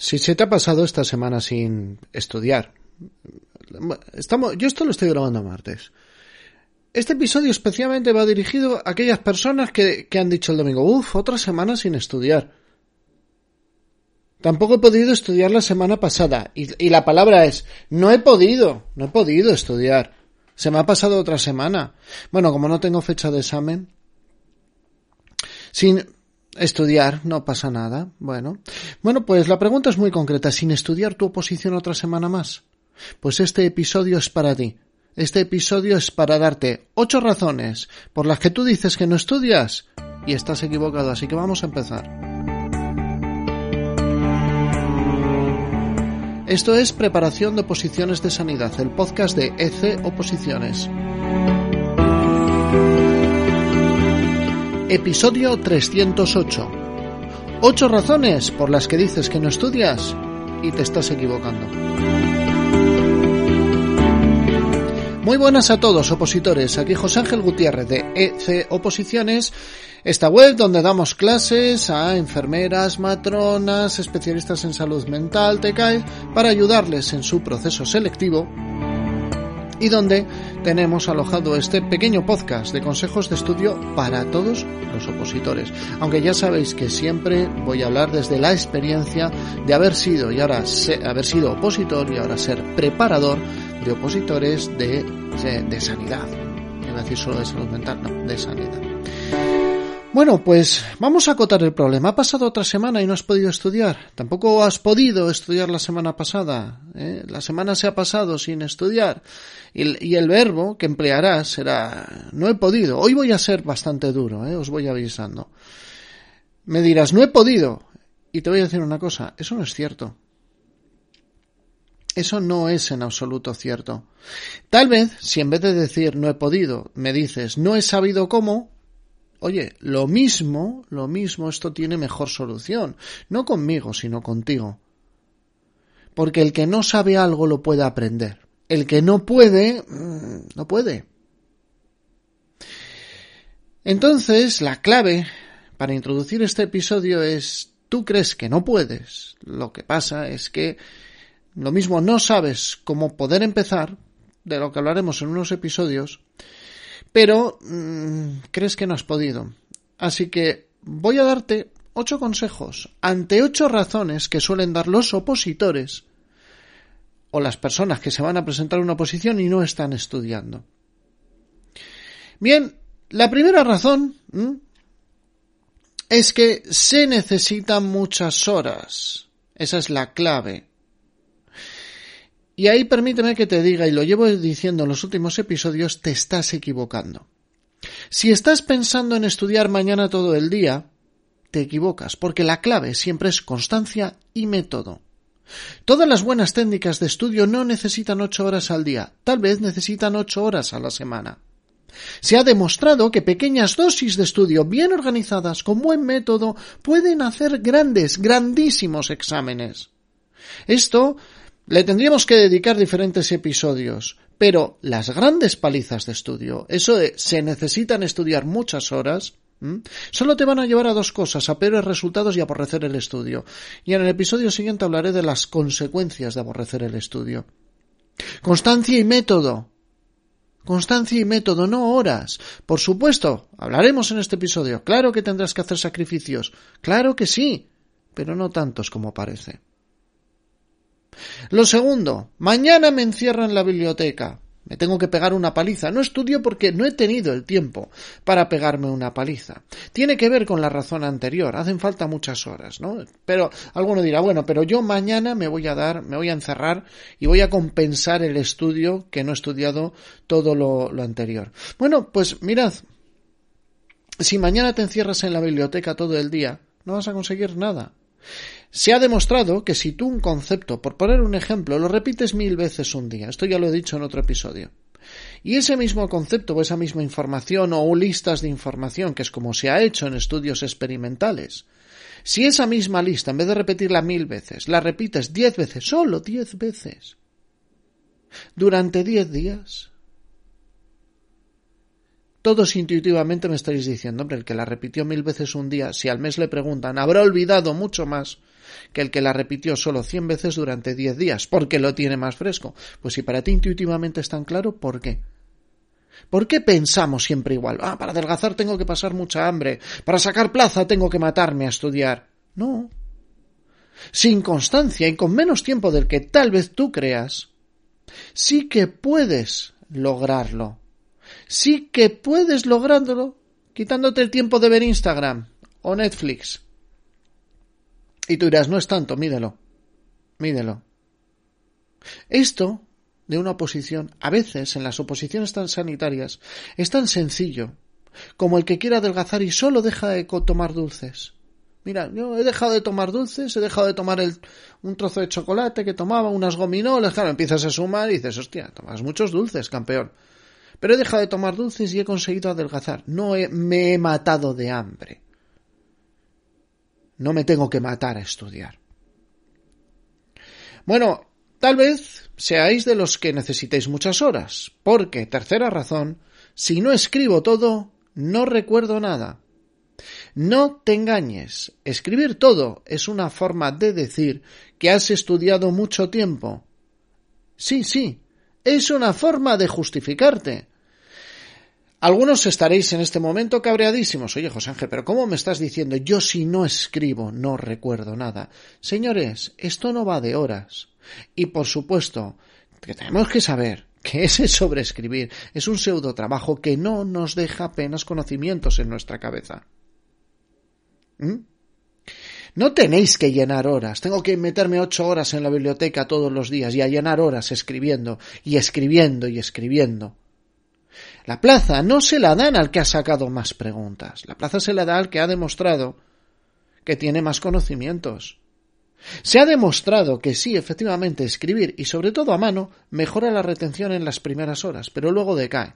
Si se te ha pasado esta semana sin estudiar, estamos, yo esto lo estoy grabando martes. Este episodio especialmente va dirigido a aquellas personas que, que han dicho el domingo, uff, otra semana sin estudiar. Tampoco he podido estudiar la semana pasada. Y, y, la palabra es, no he podido, no he podido estudiar. Se me ha pasado otra semana. Bueno, como no tengo fecha de examen. Sin, Estudiar, no pasa nada. Bueno. Bueno, pues la pregunta es muy concreta. ¿Sin estudiar tu oposición otra semana más? Pues este episodio es para ti. Este episodio es para darte ocho razones por las que tú dices que no estudias y estás equivocado. Así que vamos a empezar. Esto es Preparación de Oposiciones de Sanidad, el podcast de EC Oposiciones. Episodio 308. Ocho razones por las que dices que no estudias y te estás equivocando. Muy buenas a todos, opositores. Aquí José Ángel Gutiérrez de EC Oposiciones, esta web donde damos clases a enfermeras, matronas, especialistas en salud mental, TECAE, para ayudarles en su proceso selectivo y donde tenemos alojado este pequeño podcast de consejos de estudio para todos los opositores. Aunque ya sabéis que siempre voy a hablar desde la experiencia de haber sido y ahora haber sido opositor y ahora ser preparador de opositores de, de, sanidad. Iba decir solo de salud mental, no, de sanidad. Bueno, pues vamos a acotar el problema. Ha pasado otra semana y no has podido estudiar. Tampoco has podido estudiar la semana pasada. ¿eh? La semana se ha pasado sin estudiar. Y, el verbo que emplearás será no he podido. Hoy voy a ser bastante duro, ¿eh? os voy avisando. Me dirás, no he podido. Y te voy a decir una cosa, eso no es cierto. Eso no es en absoluto cierto. Tal vez, si en vez de decir no he podido, me dices no he sabido cómo, Oye, lo mismo, lo mismo, esto tiene mejor solución. No conmigo, sino contigo. Porque el que no sabe algo lo puede aprender. El que no puede, mm, no puede. Entonces, la clave para introducir este episodio es, tú crees que no puedes. Lo que pasa es que lo mismo no sabes cómo poder empezar, de lo que hablaremos en unos episodios, pero mmm, crees que no has podido. Así que voy a darte ocho consejos ante ocho razones que suelen dar los opositores o las personas que se van a presentar una oposición y no están estudiando. Bien, la primera razón es que se necesitan muchas horas. Esa es la clave. Y ahí permíteme que te diga, y lo llevo diciendo en los últimos episodios, te estás equivocando. Si estás pensando en estudiar mañana todo el día, te equivocas, porque la clave siempre es constancia y método. Todas las buenas técnicas de estudio no necesitan ocho horas al día, tal vez necesitan ocho horas a la semana. Se ha demostrado que pequeñas dosis de estudio bien organizadas con buen método pueden hacer grandes, grandísimos exámenes. Esto le tendríamos que dedicar diferentes episodios, pero las grandes palizas de estudio, eso de se necesitan estudiar muchas horas, solo te van a llevar a dos cosas, a peores resultados y a aborrecer el estudio. Y en el episodio siguiente hablaré de las consecuencias de aborrecer el estudio. Constancia y método. Constancia y método, no horas. Por supuesto, hablaremos en este episodio. Claro que tendrás que hacer sacrificios. Claro que sí, pero no tantos como parece. Lo segundo, mañana me encierro en la biblioteca. Me tengo que pegar una paliza. No estudio porque no he tenido el tiempo para pegarme una paliza. Tiene que ver con la razón anterior. Hacen falta muchas horas, ¿no? Pero alguno dirá, bueno, pero yo mañana me voy a dar, me voy a encerrar y voy a compensar el estudio que no he estudiado todo lo, lo anterior. Bueno, pues mirad, si mañana te encierras en la biblioteca todo el día, no vas a conseguir nada. Se ha demostrado que si tú un concepto, por poner un ejemplo, lo repites mil veces un día, esto ya lo he dicho en otro episodio, y ese mismo concepto o esa misma información o listas de información, que es como se ha hecho en estudios experimentales, si esa misma lista, en vez de repetirla mil veces, la repites diez veces, solo diez veces, durante diez días, Todos intuitivamente me estaréis diciendo, hombre, el que la repitió mil veces un día, si al mes le preguntan, habrá olvidado mucho más que el que la repitió solo cien veces durante diez días, porque lo tiene más fresco. Pues si para ti intuitivamente es tan claro, ¿por qué? ¿Por qué pensamos siempre igual? Ah, para adelgazar tengo que pasar mucha hambre, para sacar plaza tengo que matarme a estudiar. No. Sin constancia y con menos tiempo del que tal vez tú creas, sí que puedes lograrlo sí que puedes lograrlo quitándote el tiempo de ver Instagram o Netflix. Y tú dirás, no es tanto, mídelo, mídelo. Esto de una oposición, a veces en las oposiciones tan sanitarias, es tan sencillo como el que quiera adelgazar y solo deja de tomar dulces. Mira, yo he dejado de tomar dulces, he dejado de tomar el, un trozo de chocolate que tomaba, unas gominolas, claro, empiezas a sumar y dices, hostia, tomas muchos dulces, campeón. Pero he dejado de tomar dulces y he conseguido adelgazar. No me he matado de hambre. No me tengo que matar a estudiar. Bueno, tal vez seáis de los que necesitéis muchas horas, porque, tercera razón, si no escribo todo, no recuerdo nada. No te engañes. Escribir todo es una forma de decir que has estudiado mucho tiempo. Sí, sí, es una forma de justificarte. Algunos estaréis en este momento cabreadísimos. Oye, José Ángel, pero ¿cómo me estás diciendo yo si no escribo no recuerdo nada? Señores, esto no va de horas. Y por supuesto, que tenemos que saber que ese sobreescribir es un pseudo trabajo que no nos deja apenas conocimientos en nuestra cabeza. ¿Mm? No tenéis que llenar horas. Tengo que meterme ocho horas en la biblioteca todos los días y a llenar horas escribiendo y escribiendo y escribiendo. La plaza no se la dan al que ha sacado más preguntas. La plaza se la da al que ha demostrado que tiene más conocimientos. Se ha demostrado que sí, efectivamente, escribir y sobre todo a mano mejora la retención en las primeras horas, pero luego decae.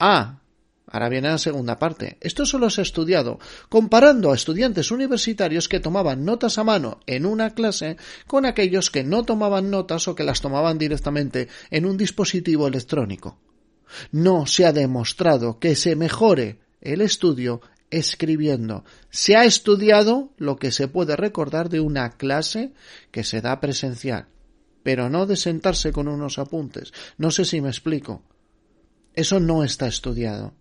Ah, ahora viene la segunda parte. Esto solo se ha estudiado comparando a estudiantes universitarios que tomaban notas a mano en una clase con aquellos que no tomaban notas o que las tomaban directamente en un dispositivo electrónico. No se ha demostrado que se mejore el estudio escribiendo. Se ha estudiado lo que se puede recordar de una clase que se da presencial, pero no de sentarse con unos apuntes. No sé si me explico. Eso no está estudiado.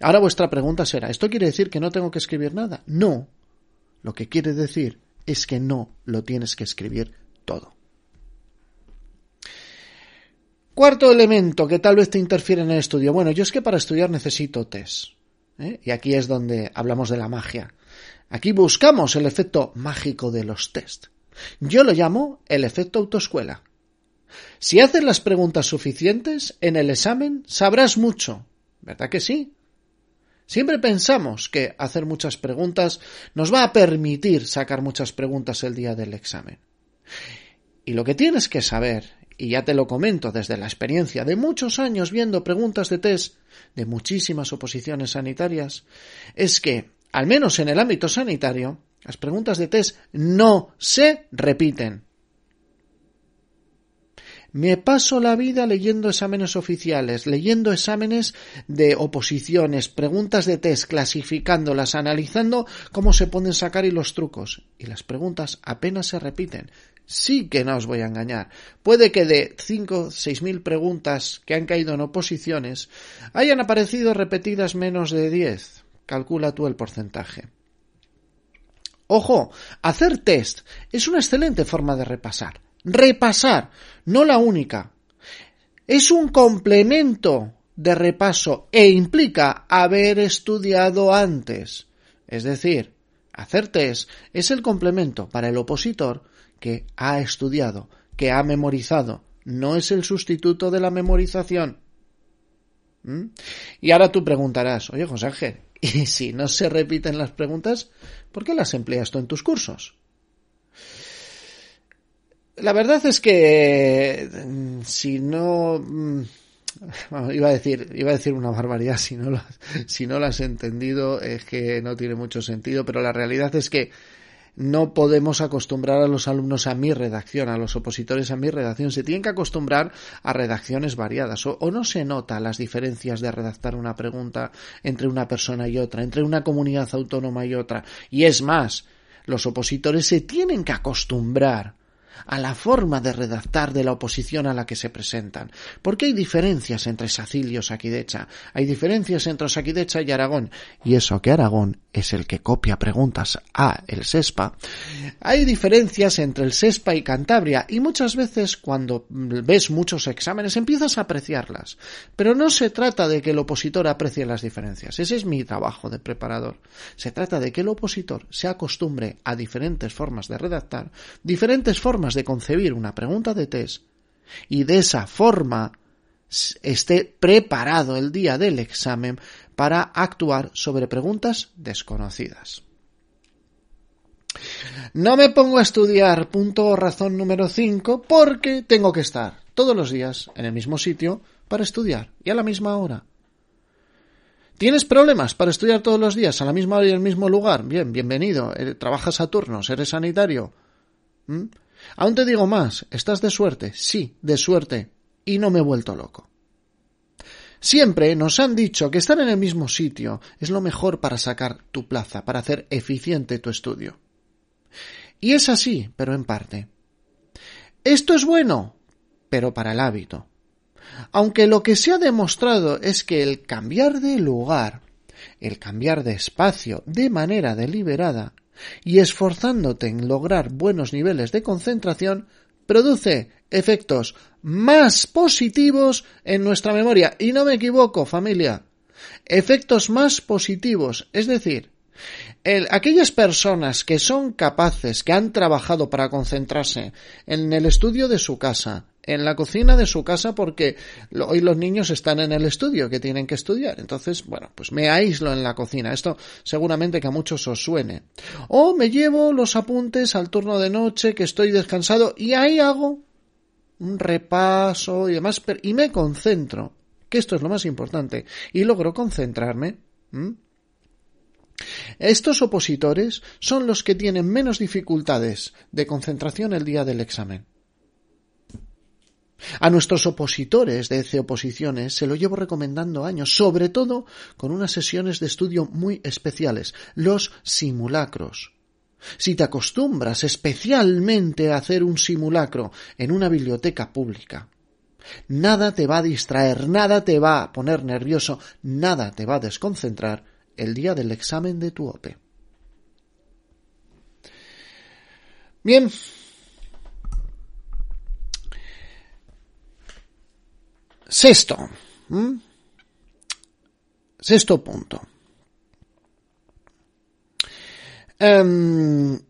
Ahora vuestra pregunta será, ¿esto quiere decir que no tengo que escribir nada? No. Lo que quiere decir es que no lo tienes que escribir todo. Cuarto elemento que tal vez te interfiere en el estudio. Bueno, yo es que para estudiar necesito test. ¿eh? Y aquí es donde hablamos de la magia. Aquí buscamos el efecto mágico de los test. Yo lo llamo el efecto autoescuela. Si haces las preguntas suficientes en el examen, sabrás mucho. ¿Verdad que sí? Siempre pensamos que hacer muchas preguntas nos va a permitir sacar muchas preguntas el día del examen. Y lo que tienes que saber y ya te lo comento desde la experiencia de muchos años viendo preguntas de test de muchísimas oposiciones sanitarias, es que, al menos en el ámbito sanitario, las preguntas de test no se repiten. Me paso la vida leyendo exámenes oficiales, leyendo exámenes de oposiciones, preguntas de test, clasificándolas, analizando cómo se pueden sacar y los trucos. Y las preguntas apenas se repiten sí que no os voy a engañar. Puede que de cinco, seis mil preguntas que han caído en oposiciones hayan aparecido repetidas menos de diez. Calcula tú el porcentaje. Ojo, hacer test es una excelente forma de repasar. Repasar, no la única. Es un complemento de repaso e implica haber estudiado antes. Es decir, hacer test es el complemento para el opositor que ha estudiado, que ha memorizado, no es el sustituto de la memorización. ¿Mm? Y ahora tú preguntarás, oye José Ángel, ¿y si no se repiten las preguntas, por qué las empleas tú en tus cursos? La verdad es que mm, si no mm, iba a decir iba a decir una barbaridad si no si no lo has entendido es que no tiene mucho sentido pero la realidad es que no podemos acostumbrar a los alumnos a mi redacción, a los opositores a mi redacción. Se tienen que acostumbrar a redacciones variadas. O, no se nota las diferencias de redactar una pregunta entre una persona y otra, entre una comunidad autónoma y otra. Y es más, los opositores se tienen que acostumbrar a la forma de redactar de la oposición a la que se presentan. Porque hay diferencias entre Sacilio y Saquidecha, hay diferencias entre Saquidecha y Aragón, y eso que Aragón es el que copia preguntas a el SESPA. Hay diferencias entre el SESPA y Cantabria, y muchas veces cuando ves muchos exámenes empiezas a apreciarlas. Pero no se trata de que el opositor aprecie las diferencias, ese es mi trabajo de preparador. Se trata de que el opositor se acostumbre a diferentes formas de redactar, diferentes formas de concebir una pregunta de test y de esa forma esté preparado el día del examen para actuar sobre preguntas desconocidas. No me pongo a estudiar punto razón número 5 porque tengo que estar todos los días en el mismo sitio para estudiar y a la misma hora. ¿Tienes problemas para estudiar todos los días a la misma hora y en el mismo lugar? Bien, bienvenido. Eh, ¿Trabajas a turnos? ¿Eres sanitario? ¿Mm? Aún te digo más, ¿estás de suerte? Sí, de suerte. Y no me he vuelto loco. Siempre nos han dicho que estar en el mismo sitio es lo mejor para sacar tu plaza, para hacer eficiente tu estudio. Y es así, pero en parte. Esto es bueno, pero para el hábito. Aunque lo que se ha demostrado es que el cambiar de lugar, el cambiar de espacio de manera deliberada, y esforzándote en lograr buenos niveles de concentración, produce efectos más positivos en nuestra memoria. Y no me equivoco, familia. Efectos más positivos, es decir, aquellas personas que son capaces, que han trabajado para concentrarse en el estudio de su casa, en la cocina de su casa porque hoy los niños están en el estudio que tienen que estudiar. Entonces, bueno, pues me aíslo en la cocina. Esto seguramente que a muchos os suene. O me llevo los apuntes al turno de noche que estoy descansado y ahí hago un repaso y demás y me concentro, que esto es lo más importante, y logro concentrarme. Estos opositores son los que tienen menos dificultades de concentración el día del examen. A nuestros opositores de ECE Oposiciones se lo llevo recomendando años, sobre todo con unas sesiones de estudio muy especiales, los simulacros. Si te acostumbras especialmente a hacer un simulacro en una biblioteca pública, nada te va a distraer, nada te va a poner nervioso, nada te va a desconcentrar el día del examen de tu OPE. Bien, Sexto. Sexto punto. Em,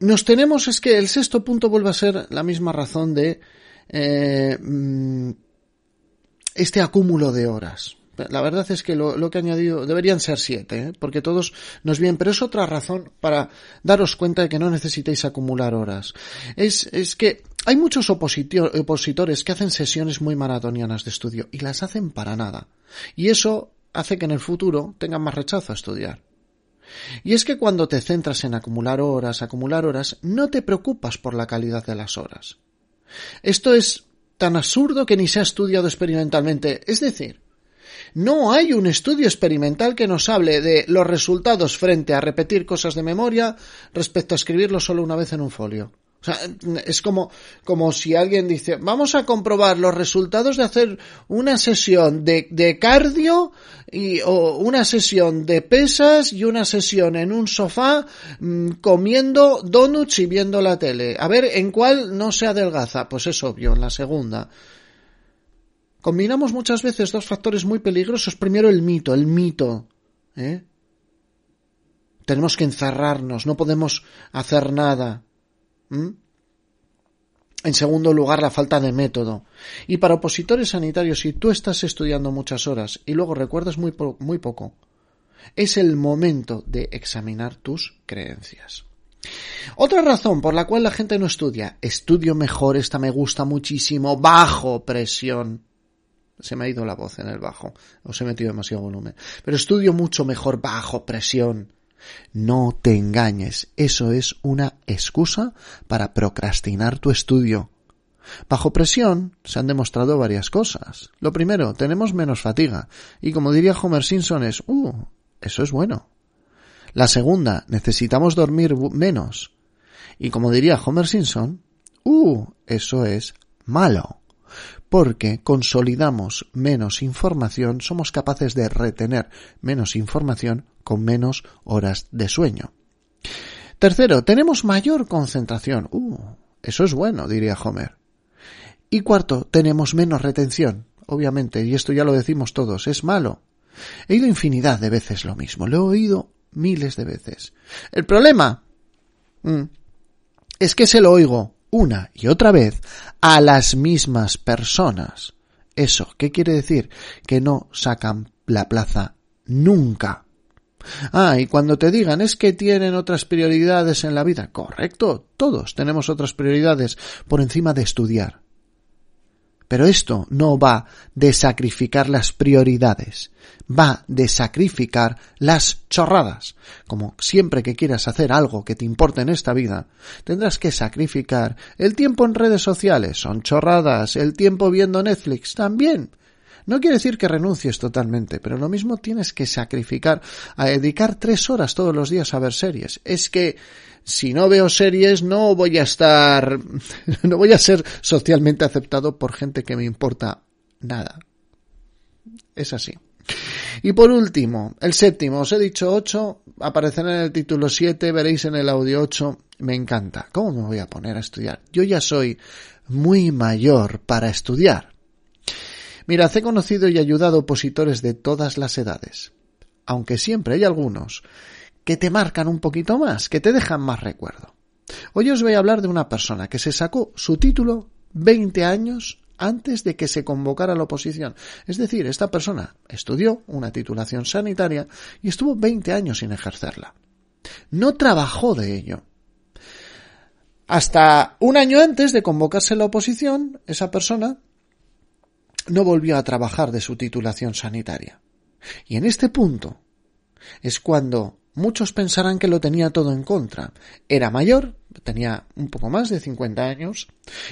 nos tenemos, es que el sexto punto vuelve a ser la misma razón de eh, mm, este acúmulo de horas. La verdad es que lo, que he añadido deberían ser siete, ¿eh? porque todos nos vienen, pero es otra razón para daros cuenta de que no necesitéis acumular horas. Es, es que hay muchos opositores que hacen sesiones muy maratonianas de estudio y las hacen para nada. Y eso hace que en el futuro tengan más rechazo a estudiar. Y es que cuando te centras en acumular horas, acumular horas, no te preocupas por la calidad de las horas. Esto es tan absurdo que ni se ha estudiado experimentalmente. Es decir, no hay un estudio experimental que nos hable de los resultados frente a repetir cosas de memoria respecto a escribirlo solo una vez en un folio. O sea, es como, como si alguien dice, vamos a comprobar los resultados de hacer una sesión de, de cardio y, o una sesión de pesas y una sesión en un sofá mm, comiendo donuts y viendo la tele. A ver, ¿en cuál no se adelgaza? Pues es obvio, en la segunda. Combinamos muchas veces dos factores muy peligrosos. Primero el mito, el mito. ¿eh? Tenemos que encerrarnos, no podemos hacer nada. En segundo lugar, la falta de método. Y para opositores sanitarios, si tú estás estudiando muchas horas y luego recuerdas muy, muy poco, es el momento de examinar tus creencias. Otra razón por la cual la gente no estudia, estudio mejor, esta me gusta muchísimo, bajo presión. Se me ha ido la voz en el bajo, os he metido demasiado volumen. Pero estudio mucho mejor bajo presión. No te engañes, eso es una excusa para procrastinar tu estudio. Bajo presión se han demostrado varias cosas. Lo primero, tenemos menos fatiga. Y como diría Homer Simpson es, uh, eso es bueno. La segunda, necesitamos dormir menos. Y como diría Homer Simpson, uh, eso es malo. Porque consolidamos menos información, somos capaces de retener menos información con menos horas de sueño. Tercero, tenemos mayor concentración. Uh, eso es bueno, diría Homer. Y cuarto, tenemos menos retención. Obviamente, y esto ya lo decimos todos, es malo. He oído infinidad de veces lo mismo, lo he oído miles de veces. El problema mm, es que se lo oigo una y otra vez a las mismas personas. Eso, ¿qué quiere decir? Que no sacan la plaza nunca. Ah, y cuando te digan es que tienen otras prioridades en la vida, correcto, todos tenemos otras prioridades por encima de estudiar. Pero esto no va de sacrificar las prioridades, va de sacrificar las chorradas. Como siempre que quieras hacer algo que te importe en esta vida, tendrás que sacrificar el tiempo en redes sociales, son chorradas, el tiempo viendo Netflix también. No quiere decir que renuncies totalmente, pero lo mismo tienes que sacrificar a dedicar tres horas todos los días a ver series. Es que si no veo series no voy a estar, no voy a ser socialmente aceptado por gente que me importa nada. Es así. Y por último, el séptimo, os he dicho ocho, aparecerá en el título siete, veréis en el audio ocho, me encanta. ¿Cómo me voy a poner a estudiar? Yo ya soy muy mayor para estudiar. Mirad, he conocido y ayudado opositores de todas las edades, aunque siempre hay algunos que te marcan un poquito más, que te dejan más recuerdo. Hoy os voy a hablar de una persona que se sacó su título 20 años antes de que se convocara la oposición. Es decir, esta persona estudió una titulación sanitaria y estuvo 20 años sin ejercerla. No trabajó de ello. Hasta un año antes de convocarse la oposición, esa persona no volvió a trabajar de su titulación sanitaria. Y en este punto es cuando muchos pensarán que lo tenía todo en contra. Era mayor, tenía un poco más de 50 años,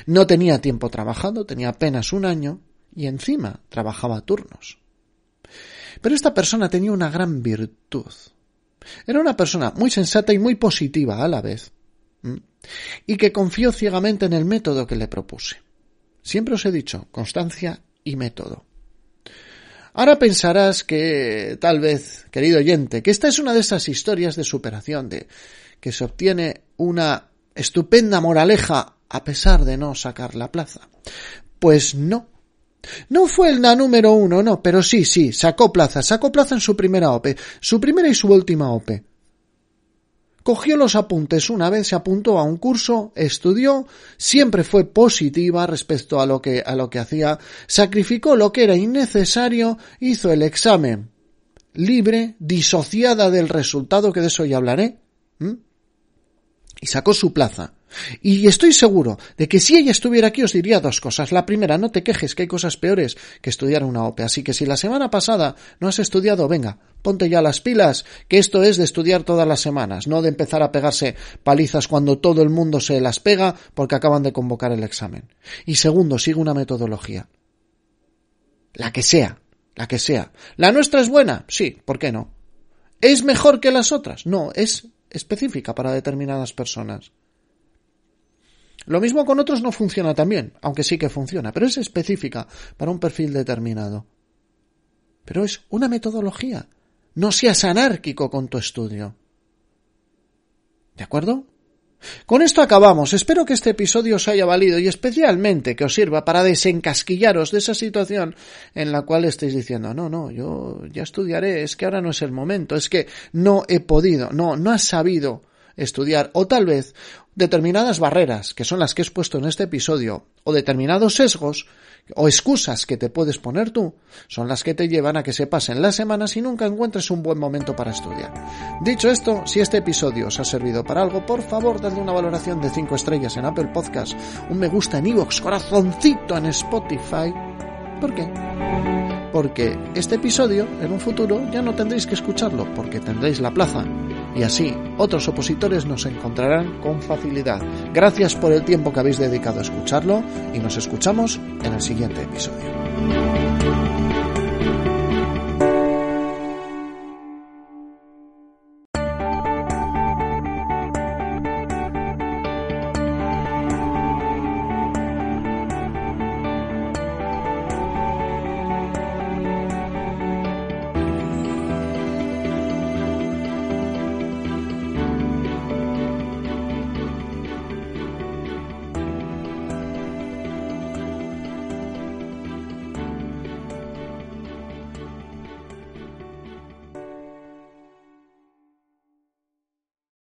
no tenía tiempo trabajando, tenía apenas un año y encima trabajaba turnos. Pero esta persona tenía una gran virtud. Era una persona muy sensata y muy positiva a la vez, y que confió ciegamente en el método que le propuse. Siempre os he dicho, constancia y método. Ahora pensarás que, tal vez, querido oyente, que esta es una de esas historias de superación, de que se obtiene una estupenda moraleja a pesar de no sacar la plaza. Pues no. No fue la número uno, no, pero sí, sí, sacó plaza, sacó plaza en su primera OPE, su primera y su última OPE. Cogió los apuntes una vez, se apuntó a un curso, estudió, siempre fue positiva respecto a lo que, a lo que hacía, sacrificó lo que era innecesario, hizo el examen libre, disociada del resultado, que de eso ya hablaré, y sacó su plaza. Y estoy seguro de que si ella estuviera aquí os diría dos cosas. La primera, no te quejes que hay cosas peores que estudiar una OPE. Así que si la semana pasada no has estudiado, venga, ponte ya las pilas, que esto es de estudiar todas las semanas, no de empezar a pegarse palizas cuando todo el mundo se las pega porque acaban de convocar el examen. Y segundo, sigue una metodología. La que sea, la que sea. ¿La nuestra es buena? Sí, ¿por qué no? ¿Es mejor que las otras? No, es específica para determinadas personas. Lo mismo con otros no funciona también, aunque sí que funciona, pero es específica para un perfil determinado. Pero es una metodología. No seas anárquico con tu estudio. ¿De acuerdo? Con esto acabamos. Espero que este episodio os haya valido y especialmente que os sirva para desencasquillaros de esa situación en la cual estáis diciendo, no, no, yo ya estudiaré, es que ahora no es el momento, es que no he podido, no, no has sabido estudiar o tal vez determinadas barreras, que son las que he expuesto en este episodio, o determinados sesgos o excusas que te puedes poner tú, son las que te llevan a que se pasen las semanas y nunca encuentres un buen momento para estudiar. Dicho esto, si este episodio os ha servido para algo, por favor, dadle una valoración de 5 estrellas en Apple Podcast, un me gusta en iVoox, corazoncito en Spotify ¿Por qué? Porque este episodio en un futuro ya no tendréis que escucharlo porque tendréis la plaza y así otros opositores nos encontrarán con facilidad. Gracias por el tiempo que habéis dedicado a escucharlo y nos escuchamos en el siguiente episodio.